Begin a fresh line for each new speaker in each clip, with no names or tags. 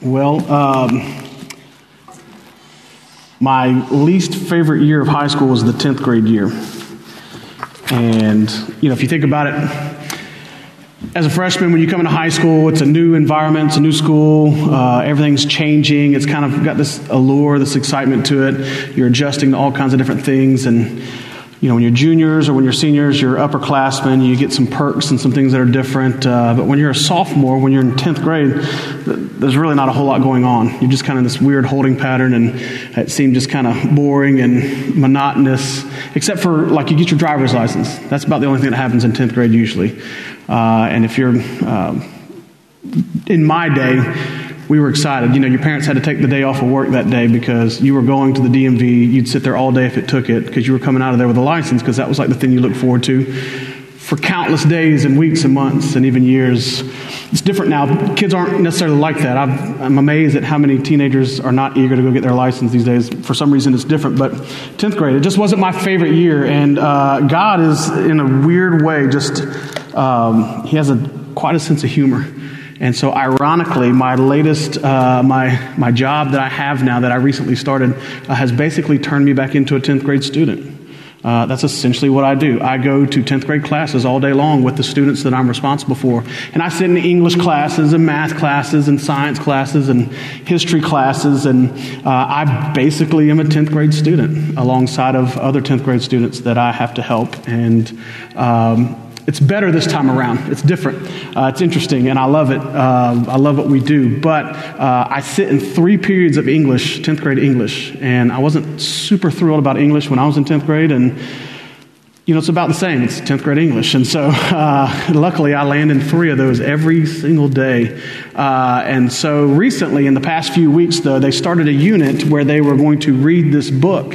Well, um, my least favorite year of high school was the 10th grade year. And, you know, if you think about it, as a freshman, when you come into high school, it's a new environment, it's a new school, uh, everything's changing. It's kind of got this allure, this excitement to it. You're adjusting to all kinds of different things. And, you know, when you're juniors or when you're seniors, you're upperclassmen, you get some perks and some things that are different. Uh, but when you're a sophomore, when you're in 10th grade, there's really not a whole lot going on. You're just kind of this weird holding pattern, and it seemed just kind of boring and monotonous, except for like you get your driver's license. That's about the only thing that happens in 10th grade usually. Uh, and if you're, uh, in my day, we were excited. You know, your parents had to take the day off of work that day because you were going to the DMV. You'd sit there all day if it took it because you were coming out of there with a license because that was like the thing you looked forward to for countless days and weeks and months and even years. It's different now. Kids aren't necessarily like that. i am amazed at how many teenagers are not eager to go get their license these days. For some reason, it's different. But 10th grade, it just wasn't my favorite year. And uh, God is, in a weird way, just, um, He has a, quite a sense of humor. And so, ironically, my latest, uh, my, my job that I have now that I recently started uh, has basically turned me back into a 10th grade student. Uh, that's essentially what I do. I go to 10th grade classes all day long with the students that I'm responsible for. And I sit in English classes and math classes and science classes and history classes. And uh, I basically am a 10th grade student alongside of other 10th grade students that I have to help. And um, it's better this time around. It's different. Uh, it's interesting, and I love it. Uh, I love what we do. But uh, I sit in three periods of English, 10th grade English, and I wasn't super thrilled about English when I was in 10th grade. And, you know, it's about the same. It's 10th grade English. And so uh, luckily, I land in three of those every single day. Uh, and so recently, in the past few weeks, though, they started a unit where they were going to read this book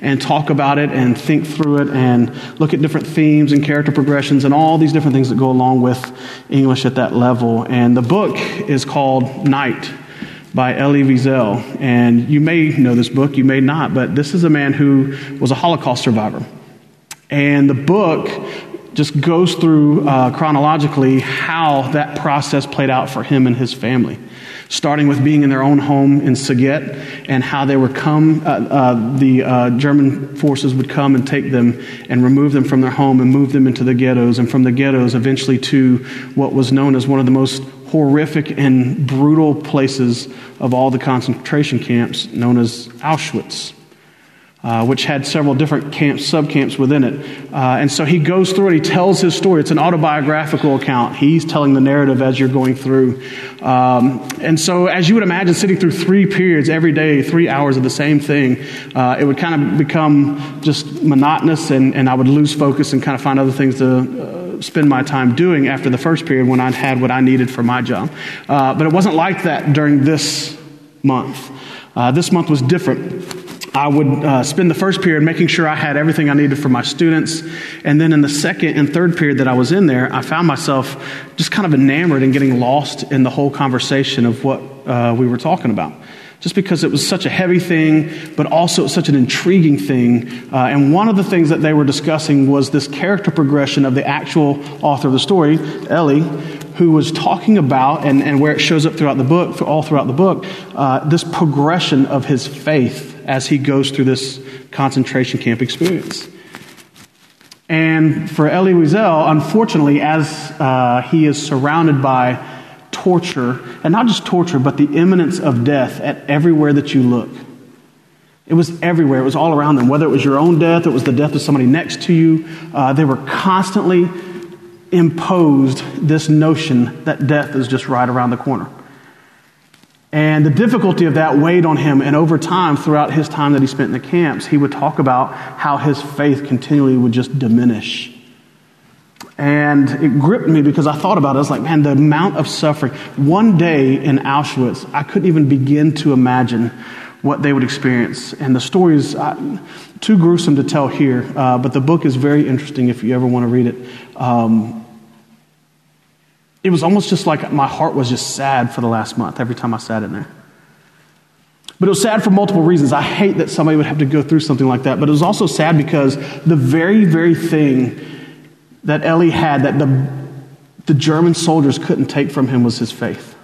and talk about it and think through it and look at different themes and character progressions and all these different things that go along with English at that level. And the book is called Night by Elie Wiesel. And you may know this book, you may not, but this is a man who was a Holocaust survivor. And the book just goes through uh, chronologically how that process played out for him and his family starting with being in their own home in Sighet and how they would come, uh, uh, the uh, German forces would come and take them and remove them from their home and move them into the ghettos, and from the ghettos eventually to what was known as one of the most horrific and brutal places of all the concentration camps, known as Auschwitz uh, which had several different camps, subcamps within it. Uh, and so he goes through and he tells his story. It's an autobiographical account. He's telling the narrative as you're going through. Um, and so, as you would imagine, sitting through three periods every day, three hours of the same thing, uh, it would kind of become just monotonous, and, and I would lose focus and kind of find other things to uh, spend my time doing after the first period when I'd had what I needed for my job. Uh, but it wasn't like that during this month. Uh, this month was different. I would uh, spend the first period making sure I had everything I needed for my students. And then in the second and third period that I was in there, I found myself just kind of enamored and getting lost in the whole conversation of what uh, we were talking about. Just because it was such a heavy thing, but also such an intriguing thing. Uh, and one of the things that they were discussing was this character progression of the actual author of the story, Elie, who was talking about, and, and where it shows up throughout the book, all throughout the book, uh, this progression of his faith as he goes through this concentration camp experience. And for Elie Wiesel, unfortunately, as uh, he is surrounded by torture, and not just torture, but the imminence of death at everywhere that you look. It was everywhere. It was all around them. Whether it was your own death, it was the death of somebody next to you. Uh, they were constantly imposed this notion that death is just right around the corner. And the difficulty of that weighed on him. And over time, throughout his time that he spent in the camps, he would talk about how his faith continually would just diminish. And it gripped me because I thought about it. I was like, man, the amount of suffering. One day in Auschwitz, I couldn't even begin to imagine what they would experience. And the story is uh, too gruesome to tell here, uh, but the book is very interesting if you ever want to read it. Um, it was almost just like my heart was just sad for the last month every time I sat in there. But it was sad for multiple reasons. I hate that somebody would have to go through something like that. But it was also sad because the very, very thing that Elie had that the, the German soldiers couldn't take from him was his faith.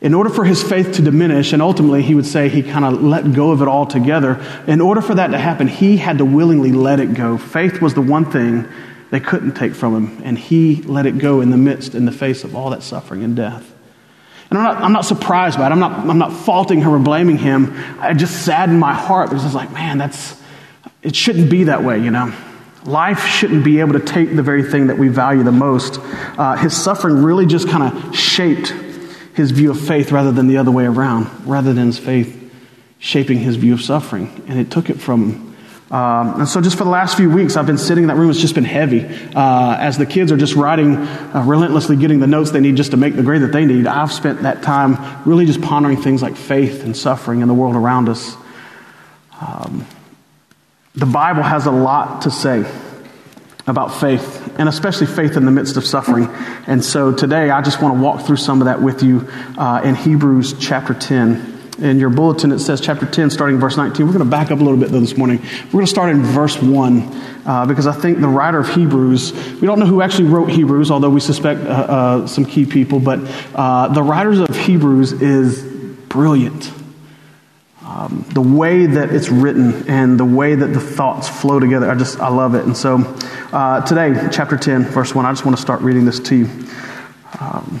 In order for his faith to diminish, and ultimately he would say he kind of let go of it altogether, in order for that to happen, he had to willingly let it go. Faith was the one thing they couldn't take from him, and he let it go in the midst, in the face of all that suffering and death. And I'm not, I'm not surprised by it. I'm not, I'm not faulting him or blaming him. I just saddened my heart because it's like, man, that's, it shouldn't be that way, you know. Life shouldn't be able to take the very thing that we value the most. Uh, his suffering really just kind of shaped his view of faith rather than the other way around, rather than his faith shaping his view of suffering. And it took it from him. Um, and so, just for the last few weeks, I've been sitting in that room. It's just been heavy. Uh, as the kids are just writing, uh, relentlessly getting the notes they need just to make the grade that they need, I've spent that time really just pondering things like faith and suffering in the world around us. Um, the Bible has a lot to say about faith, and especially faith in the midst of suffering. And so today, I just want to walk through some of that with you uh, in Hebrews chapter 10. In your bulletin, it says chapter 10, starting verse 19. We're going to back up a little bit, though, this morning. We're going to start in verse 1 uh, because I think the writer of Hebrews, we don't know who actually wrote Hebrews, although we suspect uh, uh some key people, but uh, the writers of Hebrews is brilliant. Um, the way that it's written and the way that the thoughts flow together, I just, I love it. And so uh, today, chapter 10, verse 1, I just want to start reading this to you. Um,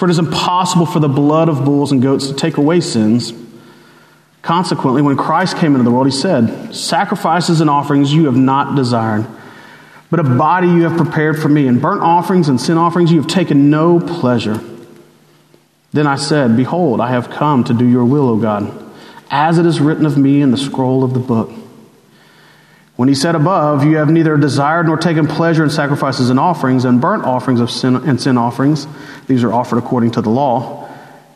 For it is impossible for the blood of bulls and goats to take away sins. Consequently, when Christ came into the world, he said, Sacrifices and offerings you have not desired, but a body you have prepared for me, and burnt offerings and sin offerings you have taken no pleasure. Then I said, Behold, I have come to do your will, O God, as it is written of me in the scroll of the book. When he said above, You have neither desired nor taken pleasure in sacrifices and offerings and burnt offerings of sin and sin offerings, these are offered according to the law.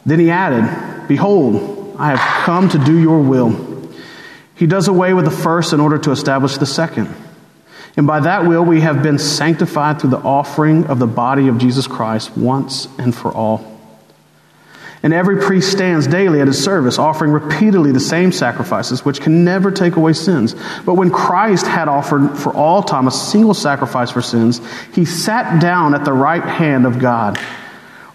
Then he added, Behold, I have come to do your will. He does away with the first in order to establish the second. And by that will we have been sanctified through the offering of the body of Jesus Christ once and for all. And every priest stands daily at his service, offering repeatedly the same sacrifices, which can never take away sins. But when Christ had offered for all time a single sacrifice for sins, he sat down at the right hand of God,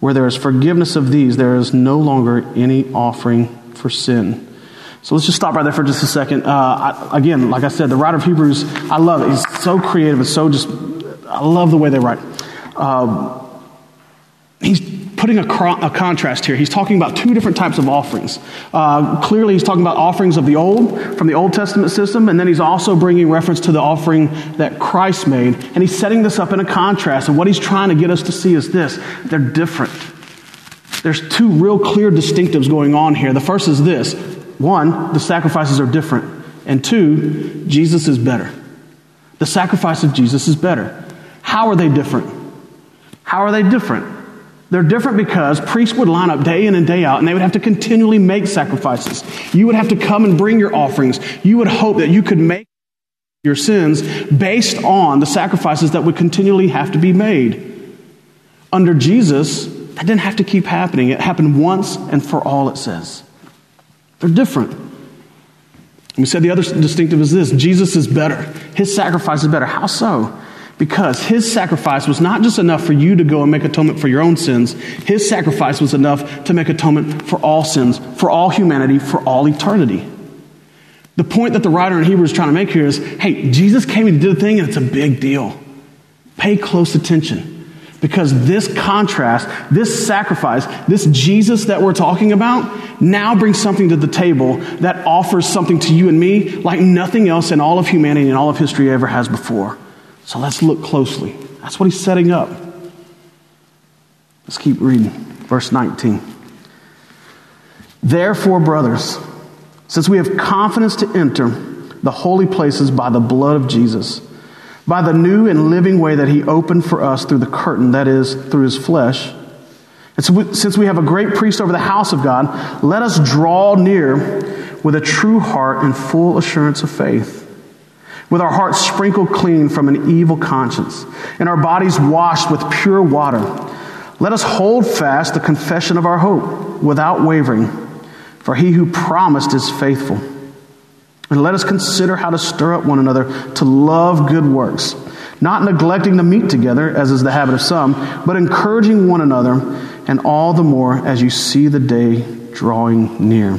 Where there is forgiveness of these, there is no longer any offering for sin. So let's just stop right there for just a second. Uh, I, again, like I said, the writer of Hebrews, I love it. He's so creative. It's so just, I love the way they write. Uh, he's putting a, a, contrast here. He's talking about two different types of offerings. Uh, clearly, he's talking about offerings of the Old, from the Old Testament system, and then he's also bringing reference to the offering that Christ made. And he's setting this up in a contrast. And what he's trying to get us to see is this they're different. There's two real clear distinctives going on here. The first is this one, the sacrifices are different. And two, Jesus is better. The sacrifice of Jesus is better. How are they different? How are they different? They're different because priests would line up day in and day out and they would have to continually make sacrifices. You would have to come and bring your offerings. You would hope that you could make your sins based on the sacrifices that would continually have to be made. Under Jesus, that didn't have to keep happening. It happened once and for all, it says. They're different. We said the other distinctive is this Jesus is better. His sacrifice is better. How so? Because his sacrifice was not just enough for you to go and make atonement for your own sins, his sacrifice was enough to make atonement for all sins, for all humanity, for all eternity. The point that the writer in Hebrews is trying to make here is hey, Jesus came and did a thing, and it's a big deal. Pay close attention. Because this contrast, this sacrifice, this Jesus that we're talking about now brings something to the table that offers something to you and me like nothing else in all of humanity and all of history ever has before. So let's look closely. That's what he's setting up. Let's keep reading. Verse 19. Therefore, brothers, since we have confidence to enter the holy places by the blood of Jesus, by the new and living way that he opened for us through the curtain, that is, through his flesh. And so we, since we have a great priest over the house of God, let us draw near with a true heart and full assurance of faith, with our hearts sprinkled clean from an evil conscience, and our bodies washed with pure water. Let us hold fast the confession of our hope without wavering, for he who promised is faithful. And let us consider how to stir up one another to love good works, not neglecting to meet together, as is the habit of some, but encouraging one another, and all the more as you see the day drawing near.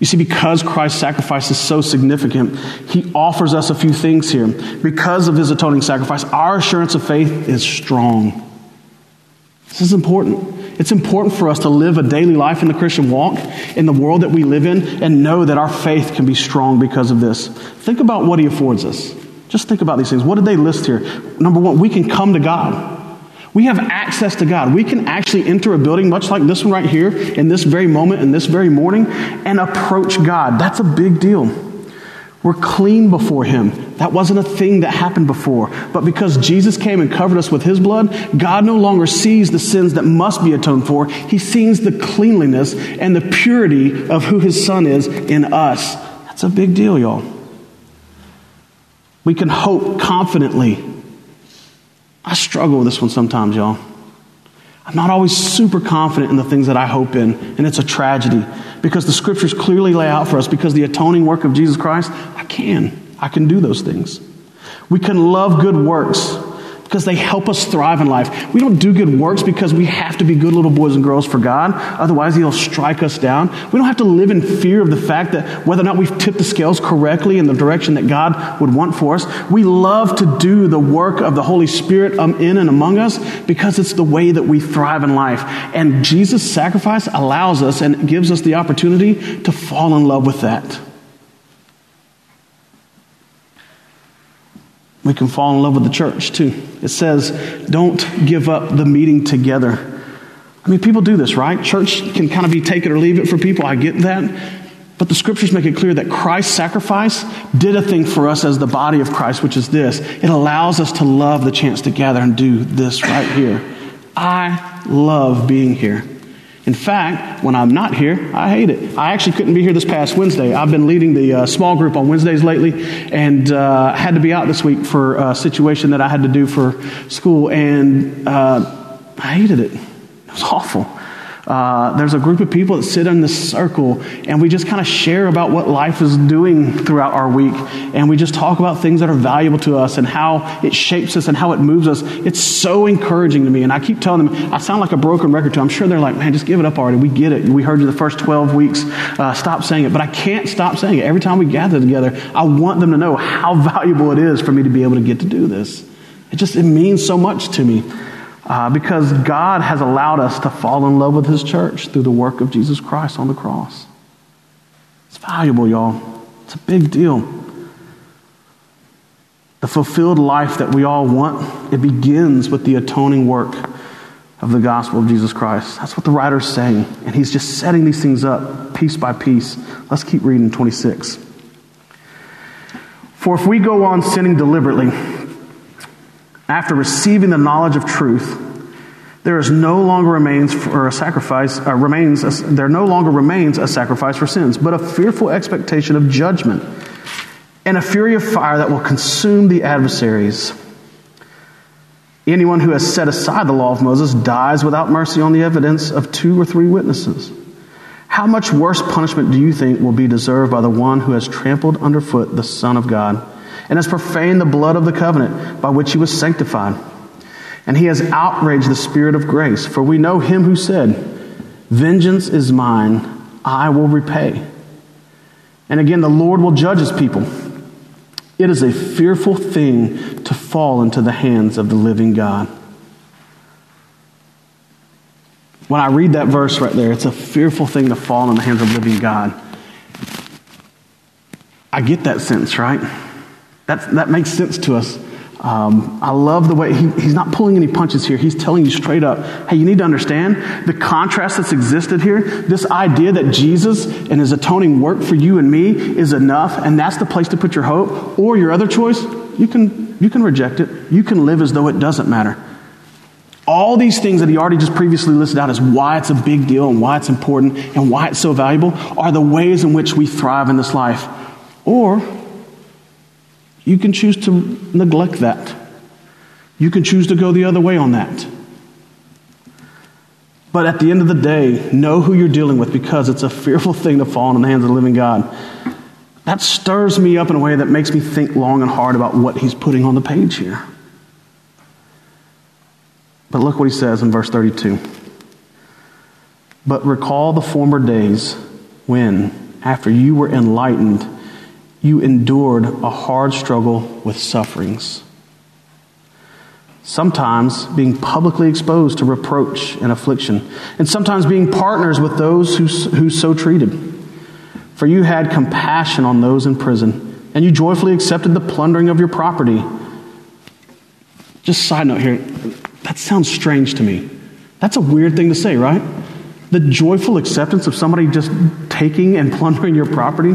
You see, because Christ's sacrifice is so significant, he offers us a few things here. Because of his atoning sacrifice, our assurance of faith is strong. This is important. It's important for us to live a daily life in the Christian walk in the world that we live in and know that our faith can be strong because of this. Think about what he affords us. Just think about these things. What did they list here? Number one, we can come to God. We have access to God. We can actually enter a building, much like this one right here, in this very moment, in this very morning, and approach God. That's a big deal. We're clean before Him. That wasn't a thing that happened before. But because Jesus came and covered us with His blood, God no longer sees the sins that must be atoned for. He sees the cleanliness and the purity of who His Son is in us. That's a big deal, y'all. We can hope confidently. I struggle with this one sometimes, y'all. I'm not always super confident in the things that I hope in, and it's a tragedy because the scriptures clearly lay out for us because the atoning work of Jesus Christ, I can. I can do those things. We can love good works because they help us thrive in life. We don't do good works because we have to be good little boys and girls for God. Otherwise, He'll strike us down. We don't have to live in fear of the fact that whether or not we've tipped the scales correctly in the direction that God would want for us. We love to do the work of the Holy Spirit um, in and among us because it's the way that we thrive in life. And Jesus' sacrifice allows us and gives us the opportunity to fall in love with that. We can fall in love with the church too. It says, don't give up the meeting together. I mean, people do this, right? Church can kind of be take it or leave it for people. I get that. But the scriptures make it clear that Christ's sacrifice did a thing for us as the body of Christ, which is this it allows us to love the chance to gather and do this right here. I love being here. In fact, when I'm not here, I hate it. I actually couldn't be here this past Wednesday. I've been leading the uh, small group on Wednesdays lately and uh, had to be out this week for a situation that I had to do for school, and uh, I hated it. It was awful. Uh, there's a group of people that sit in this circle and we just kind of share about what life is doing throughout our week. And we just talk about things that are valuable to us and how it shapes us and how it moves us. It's so encouraging to me. And I keep telling them, I sound like a broken record to them. I'm sure they're like, man, just give it up already. We get it. We heard you the first 12 weeks. Uh, stop saying it. But I can't stop saying it. Every time we gather together, I want them to know how valuable it is for me to be able to get to do this. It just, it means so much to me uh, because God has allowed us to fall in love with His church through the work of Jesus Christ on the cross. It's valuable, y'all. It's a big deal. The fulfilled life that we all want, it begins with the atoning work of the gospel of Jesus Christ. That's what the writer's saying. And he's just setting these things up piece by piece. Let's keep reading 26. For if we go on sinning deliberately, after receiving the knowledge of truth, there is no longer remains for a sacrifice uh, remains a, there no longer remains a sacrifice for sins, but a fearful expectation of judgment and a fury of fire that will consume the adversaries. Anyone who has set aside the law of Moses dies without mercy on the evidence of two or three witnesses. How much worse punishment do you think will be deserved by the one who has trampled underfoot the Son of God? And has profaned the blood of the covenant by which he was sanctified. And he has outraged the Spirit of grace. For we know him who said, Vengeance is mine, I will repay. And again, the Lord will judge his people. It is a fearful thing to fall into the hands of the living God. When I read that verse right there, it's a fearful thing to fall in the hands of the living God. I get that sense, right? That, that makes sense to us. Um, I love the way he, he's not pulling any punches here. He's telling you straight up hey, you need to understand the contrast that's existed here. This idea that Jesus and his atoning work for you and me is enough, and that's the place to put your hope. Or your other choice, you can, you can reject it. You can live as though it doesn't matter. All these things that he already just previously listed out as why it's a big deal and why it's important and why it's so valuable are the ways in which we thrive in this life. Or you can choose to neglect that. You can choose to go the other way on that. But at the end of the day, know who you're dealing with because it's a fearful thing to fall in the hands of the living God. That stirs me up in a way that makes me think long and hard about what he's putting on the page here. But look what he says in verse 32. But recall the former days when, after you were enlightened, you endured a hard struggle with sufferings. Sometimes being publicly exposed to reproach and affliction, and sometimes being partners with those who, who so treated. For you had compassion on those in prison, and you joyfully accepted the plundering of your property. Just side note here, that sounds strange to me. That's a weird thing to say, right? The joyful acceptance of somebody just taking and plundering your property.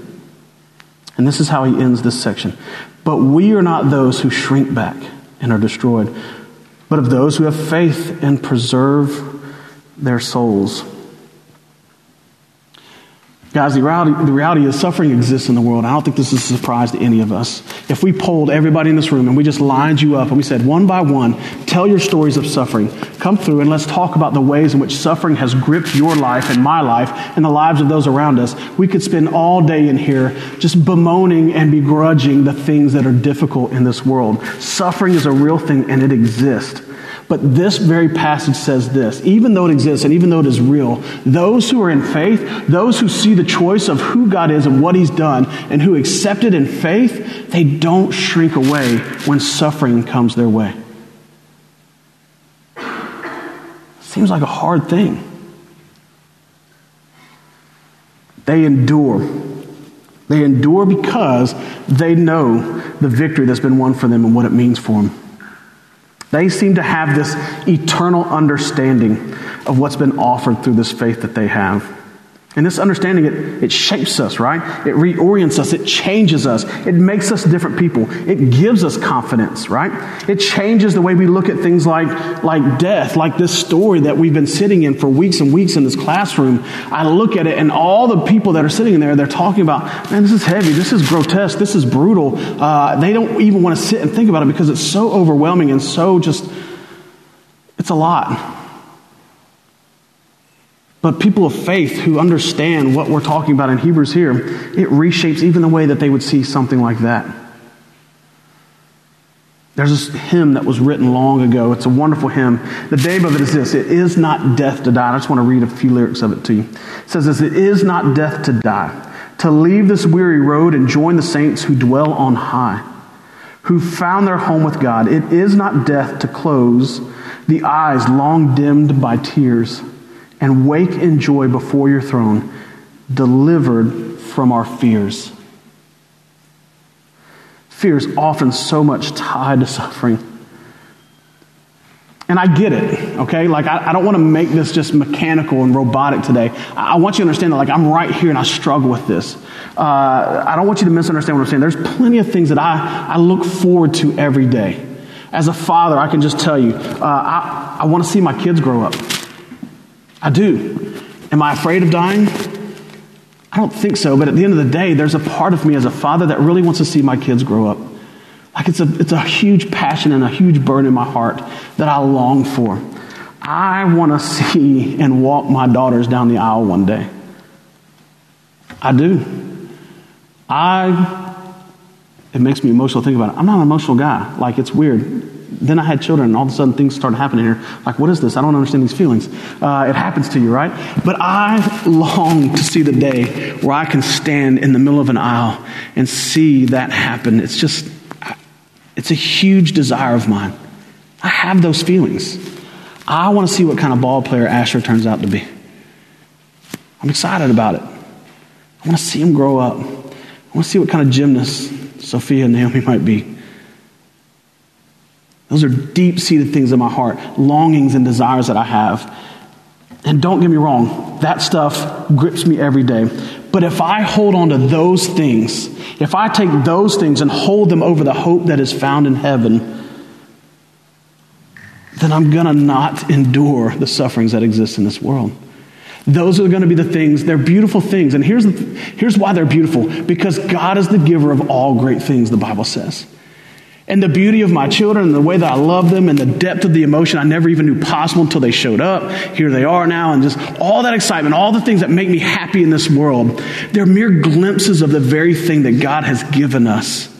And this is how he ends this section. But we are not those who shrink back and are destroyed, but of those who have faith and preserve their souls. Guys, the reality, the reality is suffering exists in the world. I don't think this is a surprise to any of us. If we polled everybody in this room and we just lined you up and we said, one by one, tell your stories of suffering, come through and let's talk about the ways in which suffering has gripped your life and my life and the lives of those around us, we could spend all day in here just bemoaning and begrudging the things that are difficult in this world. Suffering is a real thing and it exists. But this very passage says this even though it exists and even though it is real, those who are in faith, those who see the choice of who God is and what He's done, and who accept it in faith, they don't shrink away when suffering comes their way. Seems like a hard thing. They endure. They endure because they know the victory that's been won for them and what it means for them. They seem to have this eternal understanding of what's been offered through this faith that they have. And this understanding, it, it shapes us, right? It reorients us. It changes us. It makes us different people. It gives us confidence, right? It changes the way we look at things like, like death, like this story that we've been sitting in for weeks and weeks in this classroom. I look at it and all the people that are sitting in there, they're talking about, man, this is heavy. This is grotesque. This is brutal. Uh, they don't even want to sit and think about it because it's so overwhelming and so just, it's a lot. But people of faith who understand what we're talking about in Hebrews here, it reshapes even the way that they would see something like that. There's this hymn that was written long ago. It's a wonderful hymn. The name of it is this It is not death to die. I just want to read a few lyrics of it to you. It says this It is not death to die, to leave this weary road and join the saints who dwell on high, who found their home with God. It is not death to close the eyes long dimmed by tears and wake in joy before your throne, delivered from our fears. Fear is often so much tied to suffering. And I get it, okay? Like, I, I don't want to make this just mechanical and robotic today. I, I, want you to understand that, like, I'm right here and I struggle with this. Uh, I don't want you to misunderstand what I'm saying. There's plenty of things that I, I look forward to every day. As a father, I can just tell you, uh, I, I want to see my kids grow up. I do. Am I afraid of dying? I don't think so, but at the end of the day, there's a part of me as a father that really wants to see my kids grow up. Like, it's a, it's a huge passion and a huge burden in my heart that I long for. I want to see and walk my daughters down the aisle one day. I do. I, it makes me emotional to think about it. I'm not an emotional guy. Like, it's weird. Then I had children, and all of a sudden things started happening here. Like, what is this? I don't understand these feelings. Uh, it happens to you, right? But I long to see the day where I can stand in the middle of an aisle and see that happen. It's just, it's a huge desire of mine. I have those feelings. I want to see what kind of ball player Asher turns out to be. I'm excited about it. I want to see him grow up. I want to see what kind of gymnast Sophia and Naomi might be. Those are deep seated things in my heart, longings and desires that I have. And don't get me wrong, that stuff grips me every day. But if I hold on to those things, if I take those things and hold them over the hope that is found in heaven, then I'm going to not endure the sufferings that exist in this world. Those are going to be the things, they're beautiful things. And here's, here's why they're beautiful because God is the giver of all great things, the Bible says. And the beauty of my children and the way that I love them and the depth of the emotion I never even knew possible until they showed up. Here they are now, and just all that excitement, all the things that make me happy in this world, they're mere glimpses of the very thing that God has given us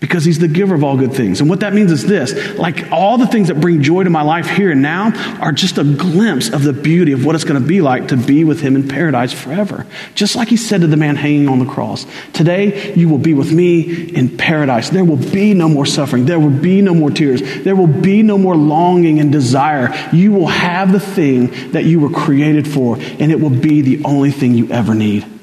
because he's the giver of all good things. And what that means is this like all the things that bring joy to my life here and now are just a glimpse of the beauty of what it's going to be like to be with him in paradise forever. Just like he said to the man hanging on the cross Today you will be with me in paradise. There will be no more suffering. There will be no more tears. There will be no more longing and desire. You will have the thing that you were created for, and it will be the only thing you ever need.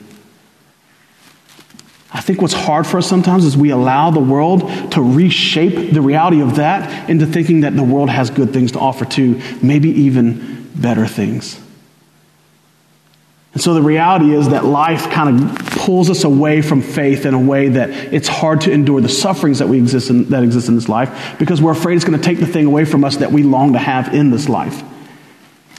I think what's hard for us sometimes is we allow the world to reshape the reality of that into thinking that the world has good things to offer too, maybe even better things. And so the reality is that life kind of pulls us away from faith in a way that it's hard to endure the sufferings that we exist in, that exist in this life because we're afraid it's going to take the thing away from us that we long to have in this life.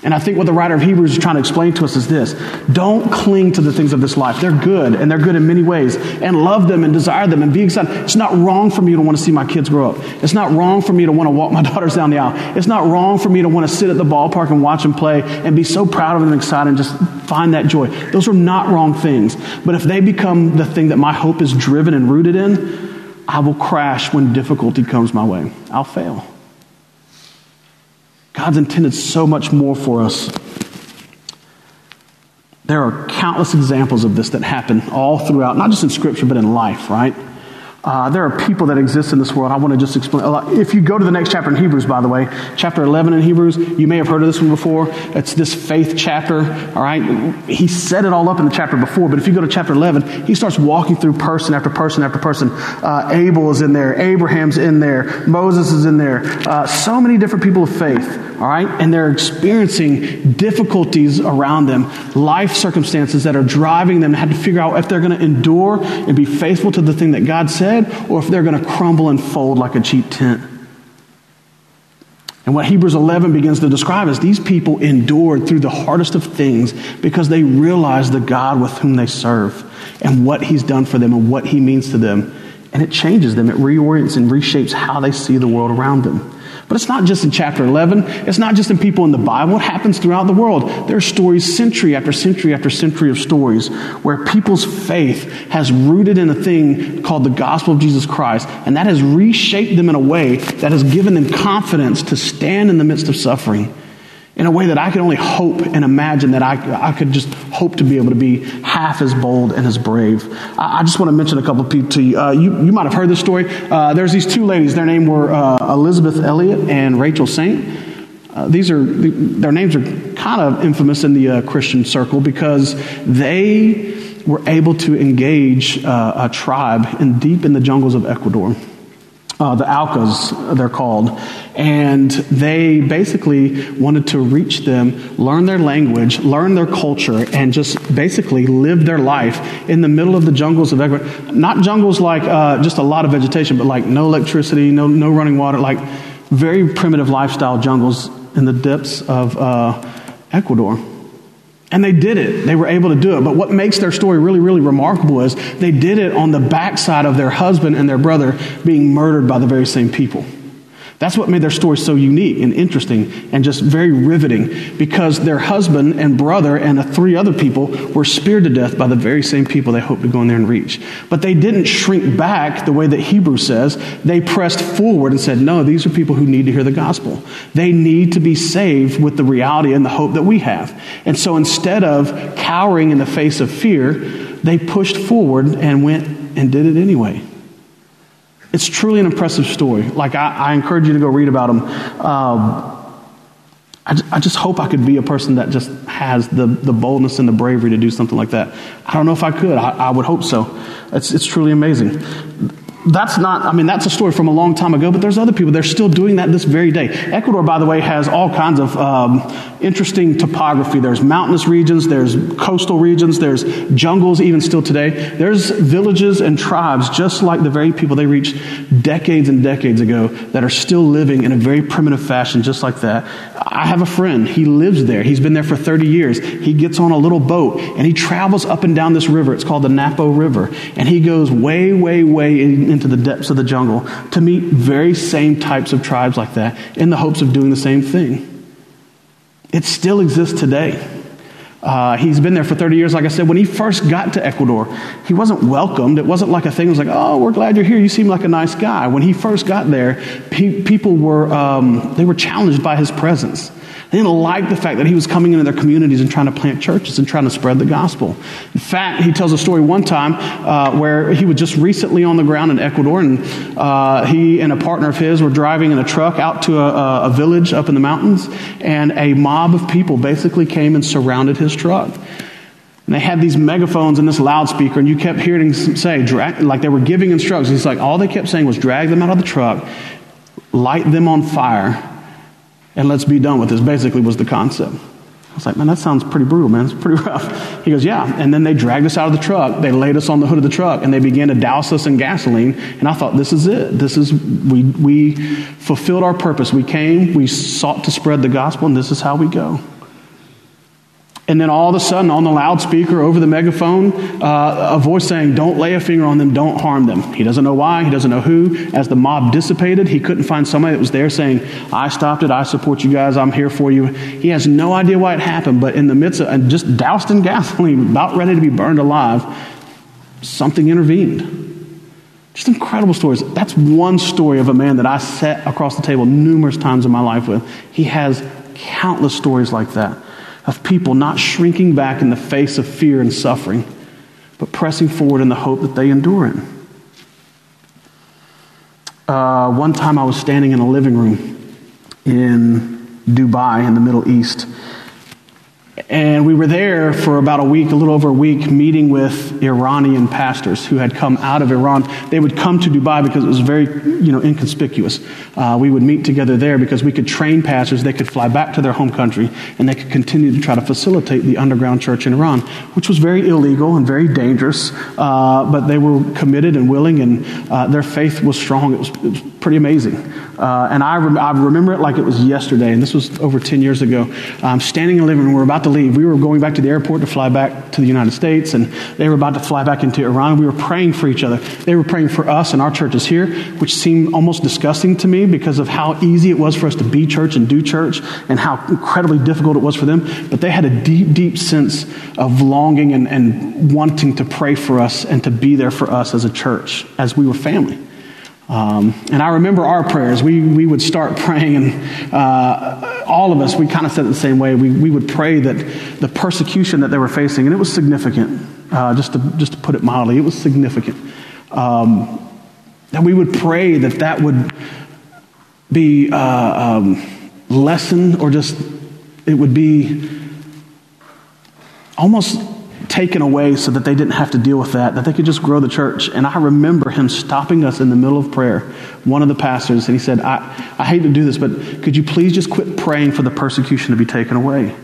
And I think what the writer of Hebrews is trying to explain to us is this don't cling to the things of this life. They're good, and they're good in many ways, and love them and desire them and be excited. It's not wrong for me to want to see my kids grow up. It's not wrong for me to want to walk my daughters down the aisle. It's not wrong for me to want to sit at the ballpark and watch them play and be so proud of them and excited and just find that joy. Those are not wrong things. But if they become the thing that my hope is driven and rooted in, I will crash when difficulty comes my way. I'll fail. God's intended so much more for us. There are countless examples of this that happen all throughout, not just in Scripture, but in life, right? Uh, there are people that exist in this world. I want to just explain. If you go to the next chapter in Hebrews, by the way, chapter 11 in Hebrews, you may have heard of this one before. It's this faith chapter, all right? He set it all up in the chapter before, but if you go to chapter 11, he starts walking through person after person after person. Uh, Abel is in there, Abraham's in there, Moses is in there. Uh, so many different people of faith, all right? And they're experiencing difficulties around them, life circumstances that are driving them to have to figure out if they're going to endure and be faithful to the thing that God said or if they're going to crumble and fold like a cheap tent. And what Hebrews 11 begins to describe is these people endured through the hardest of things because they realized the God with whom they serve and what He's done for them and what He means to them. And it changes them, it reorients and reshapes how they see the world around them. But it's not just in chapter 11. It's not just in people in the Bible. It happens throughout the world. There are stories, century after century after century of stories, where people's faith has rooted in a thing called the gospel of Jesus Christ, and that has reshaped them in a way that has given them confidence to stand in the midst of suffering in a way that I could only hope and imagine that I, I could just hope to be able to be half as bold and as brave. I, I just want to mention a couple of people to you. Uh, you. You might have heard this story. Uh, there's these two ladies. Their name were uh, Elisabeth Elliot and Rachel Saint. Uh, these are their names are kind of infamous in the uh, Christian circle because they were able to engage uh, a tribe in deep in the jungles of Ecuador. Uh, the Aucas, they're called. And they basically wanted to reach them, learn their language, learn their culture, and just basically live their life in the middle of the jungles of Ecuador. Not jungles like uh, just a lot of vegetation, but like no electricity, no, no running water, like very primitive lifestyle jungles in the depths of uh, Ecuador. And they did it. They were able to do it. But what makes their story really, really remarkable is they did it on the backside of their husband and their brother being murdered by the very same people. That's what made their story so unique and interesting and just very riveting because their husband and brother and the three other people were speared to death by the very same people they hoped to go in there and reach. But they didn't shrink back the way that Hebrew says. They pressed forward and said, No, these are people who need to hear the gospel. They need to be saved with the reality and the hope that we have. And so instead of cowering in the face of fear, they pushed forward and went and did it anyway. It's truly an impressive story. Like, I, I encourage you to go read about them. Um, I, I, just hope I could be a person that just has the, the boldness and the bravery to do something like that. I don't know if I could. I, I would hope so. It's, it's truly amazing that's not, I mean, that's a story from a long time ago, but there's other people. They're still doing that this very day. Ecuador, by the way, has all kinds of um, interesting topography. There's mountainous regions, there's coastal regions, there's jungles, even still today. There's villages and tribes, just like the very people they reached decades and decades ago, that are still living in a very primitive fashion, just like that. I have a friend. He lives there. He's been there for 30 years. He gets on a little boat and he travels up and down this river. It's called the Napo River. And he goes way, way, way in, into the depths of the jungle to meet very same types of tribes like that in the hopes of doing the same thing. It still exists today. Uh, he's been there for 30 years. Like I said, when he first got to Ecuador, he wasn't welcomed. It wasn't like a thing. It was like, oh, we're glad you're here. You seem like a nice guy. When he first got there, he, people were, um, they were challenged by his presence. They didn't like the fact that he was coming into their communities and trying to plant churches and trying to spread the gospel. In fact, he tells a story one time uh, where he was just recently on the ground in Ecuador, and uh, he and a partner of his were driving in a truck out to a, a village up in the mountains, and a mob of people basically came and surrounded his truck. And they had these megaphones and this loudspeaker, and you kept hearing them say, drag, like they were giving instructions. He's like, all they kept saying was, drag them out of the truck, light them on fire, and let's be done with this, basically, was the concept. I was like, man, that sounds pretty brutal, man. It's pretty rough. He goes, yeah. And then they dragged us out of the truck. They laid us on the hood of the truck and they began to douse us in gasoline. And I thought, this is it. This is, we, we fulfilled our purpose. We came, we sought to spread the gospel, and this is how we go. And then all of a sudden, on the loudspeaker over the megaphone, uh, a voice saying, Don't lay a finger on them, don't harm them. He doesn't know why, he doesn't know who. As the mob dissipated, he couldn't find somebody that was there saying, I stopped it, I support you guys, I'm here for you. He has no idea why it happened, but in the midst of, and just doused in gasoline, about ready to be burned alive, something intervened. Just incredible stories. That's one story of a man that I sat across the table numerous times in my life with. He has countless stories like that of people not shrinking back in the face of fear and suffering, but pressing forward in the hope that they endure it. Uh, one time I was standing in a living room in Dubai in the Middle East and we were there for about a week, a little over a week, meeting with Iranian pastors who had come out of Iran. They would come to Dubai because it was very, you know, inconspicuous. Uh, we would meet together there because we could train pastors. They could fly back to their home country and they could continue to try to facilitate the underground church in Iran, which was very illegal and very dangerous. Uh, but they were committed and willing, and uh, their faith was strong. It was, it was pretty amazing. Uh, and I, I, remember it like it was yesterday, and this was over 10 years ago. Um, standing in the living room, we were about to leave. We were going back to the airport to fly back to the United States, and they were about to fly back into Iran. We were praying for each other. They were praying for us and our churches here, which seemed almost disgusting to me because of how easy it was for us to be church and do church, and how incredibly difficult it was for them. But they had a deep, deep sense of longing and, and wanting to pray for us and to be there for us as a church, as we were family. Um, and I remember our prayers. We, we would start praying, and uh, all of us, we kind of said it the same way. We, we would pray that the persecution that they were facing, and it was significant, uh, just, to, just to put it mildly, it was significant. Um, that we would pray that that would be uh, um, lessened, or just, it would be almost taken away so that they didn't have to deal with that, that they could just grow the church. And I remember him stopping us in the middle of prayer, one of the pastors, and he said, I, I hate to do this, but could you please just quit praying for the persecution to be taken away?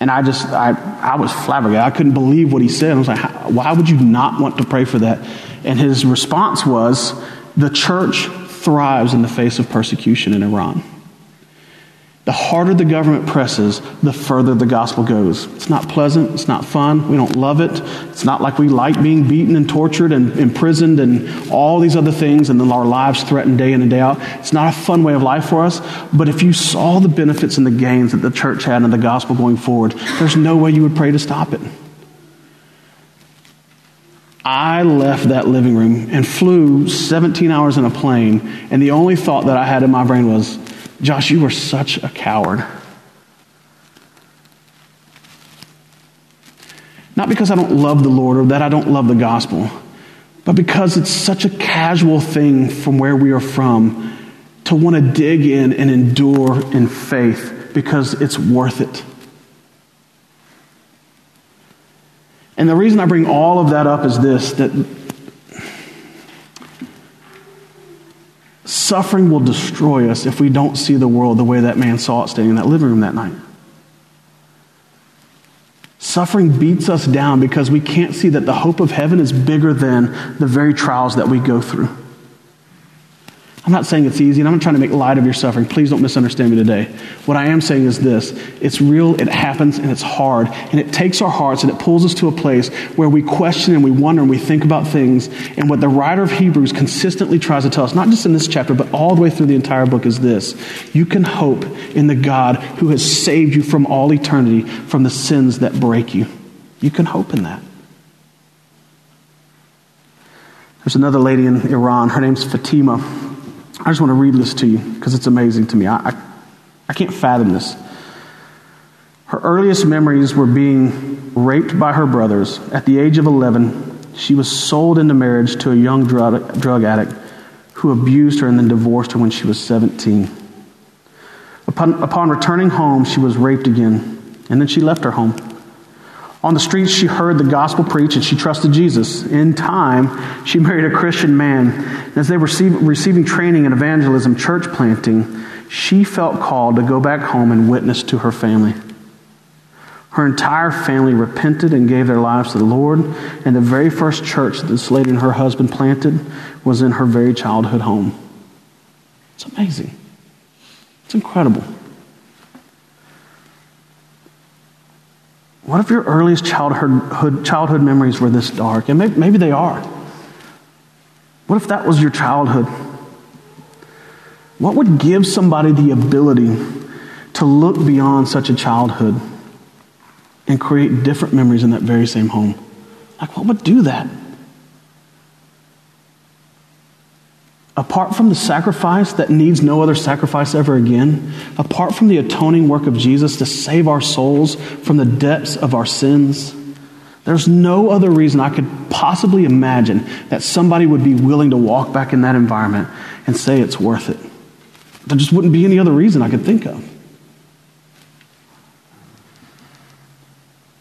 And I just, I, I was flabbergasted. I couldn't believe what he said. I was like, why would you not want to pray for that? And his response was, the church thrives in the face of persecution in Iran. The harder the government presses, the further the gospel goes. It's not pleasant. It's not fun. We don't love it. It's not like we like being beaten and tortured and imprisoned and all these other things and our lives threatened day in and day out. It's not a fun way of life for us. But if you saw the benefits and the gains that the church had in the gospel going forward, there's no way you would pray to stop it. I left that living room and flew 17 hours in a plane, and the only thought that I had in my brain was, Josh, you were such a coward. Not because I don't love the Lord or that I don't love the gospel, but because it's such a casual thing from where we are from to want to dig in and endure in faith because it's worth it. And the reason I bring all of that up is this that Suffering will destroy us if we don't see the world the way that man saw it standing in that living room that night. Suffering beats us down because we can't see that the hope of heaven is bigger than the very trials that we go through. I'm not saying it's easy, and I'm not trying to make light of your suffering. Please don't misunderstand me today. What I am saying is this it's real, it happens, and it's hard. And it takes our hearts and it pulls us to a place where we question and we wonder and we think about things. And what the writer of Hebrews consistently tries to tell us, not just in this chapter, but all the way through the entire book, is this you can hope in the God who has saved you from all eternity from the sins that break you. You can hope in that. There's another lady in Iran. Her name's Fatima. I just want to read this to you because it's amazing to me. I, I, I can't fathom this. Her earliest memories were being raped by her brothers. At the age of 11, she was sold into marriage to a young drug, drug addict who abused her and then divorced her when she was 17. Upon, upon returning home, she was raped again, and then she left her home. On the streets, she heard the gospel preached and she trusted Jesus. In time, she married a Christian man. As they were receiving training in evangelism, church planting, she felt called to go back home and witness to her family. Her entire family repented and gave their lives to the Lord, and the very first church that this lady and her husband planted was in her very childhood home. It's amazing. It's incredible. What if your earliest childhood, childhood memories were this dark? And maybe, maybe they are. What if that was your childhood? What would give somebody the ability to look beyond such a childhood and create different memories in that very same home? Like, what would do that? Apart from the sacrifice that needs no other sacrifice ever again, apart from the atoning work of Jesus to save our souls from the depths of our sins, there's no other reason I could possibly imagine that somebody would be willing to walk back in that environment and say it's worth it. There just wouldn't be any other reason I could think of.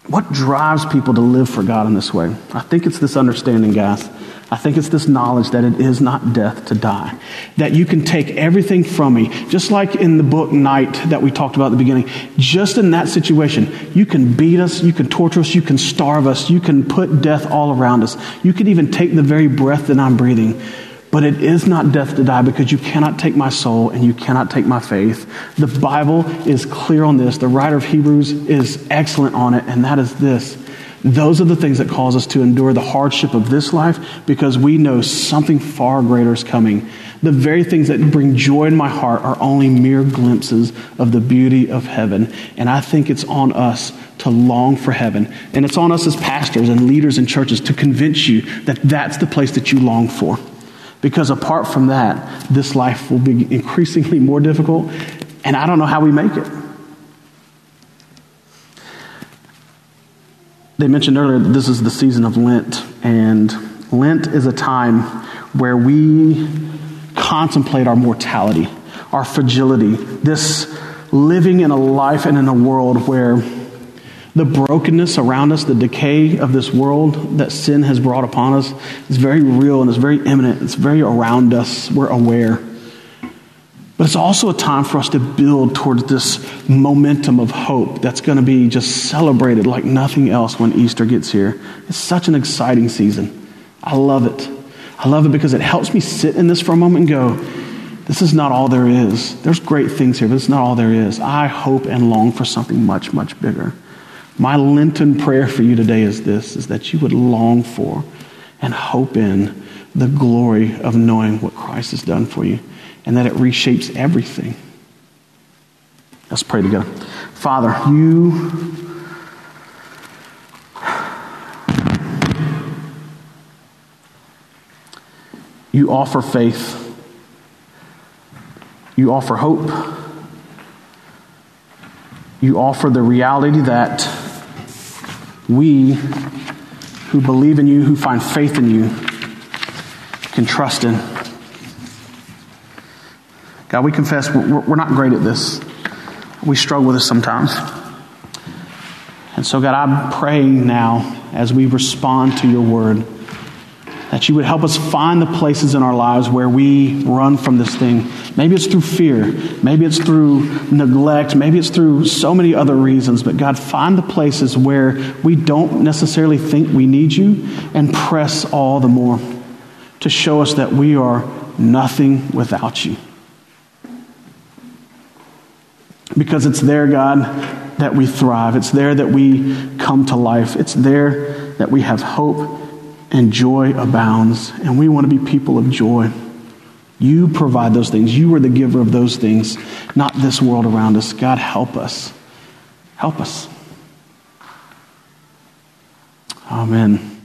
What drives people to live for God in this way? I think it's this understanding, guys, I think it's this knowledge that it is not death to die. That you can take everything from me. Just like in the book Night that we talked about at the beginning. Just in that situation, you can beat us, you can torture us, you can starve us, you can put death all around us. You can even take the very breath that I'm breathing. But it is not death to die because you cannot take my soul and you cannot take my faith. The Bible is clear on this. The writer of Hebrews is excellent on it, and that is this those are the things that cause us to endure the hardship of this life because we know something far greater is coming. The very things that bring joy in my heart are only mere glimpses of the beauty of heaven. And I think it's on us to long for heaven. And it's on us as pastors and leaders in churches to convince you that that's the place that you long for. Because apart from that, this life will be increasingly more difficult. And I don't know how we make it. They mentioned earlier that this is the season of Lent, and Lent is a time where we contemplate our mortality, our fragility, this living in a life and in a world where the brokenness around us, the decay of this world that sin has brought upon us is very real and it's very imminent. It's very around us. We're aware. But it's also a time for us to build towards this momentum of hope that's going to be just celebrated like nothing else when Easter gets here. It's such an exciting season. I love it. I love it because it helps me sit in this for a moment and go, this is not all there is. There's great things here, but it's not all there is. I hope and long for something much, much bigger. My Lenten prayer for you today is this is that you would long for and hope in the glory of knowing what Christ has done for you and that it reshapes everything. Let's pray together. Father, you you offer faith. You offer hope. You offer the reality that we who believe in you, who find faith in you, can trust in. God, we confess we're not great at this. We struggle with this sometimes. And so, God, I'm praying now as we respond to your word that you would help us find the places in our lives where we run from this thing. Maybe it's through fear. Maybe it's through neglect. Maybe it's through so many other reasons. But God, find the places where we don't necessarily think we need you and press all the more to show us that we are nothing without you. Because it's there, God, that we thrive. It's there that we come to life. It's there that we have hope and joy abounds. And we want to be people of joy. You provide those things. You are the giver of those things, not this world around us. God, help us. Help us. Amen.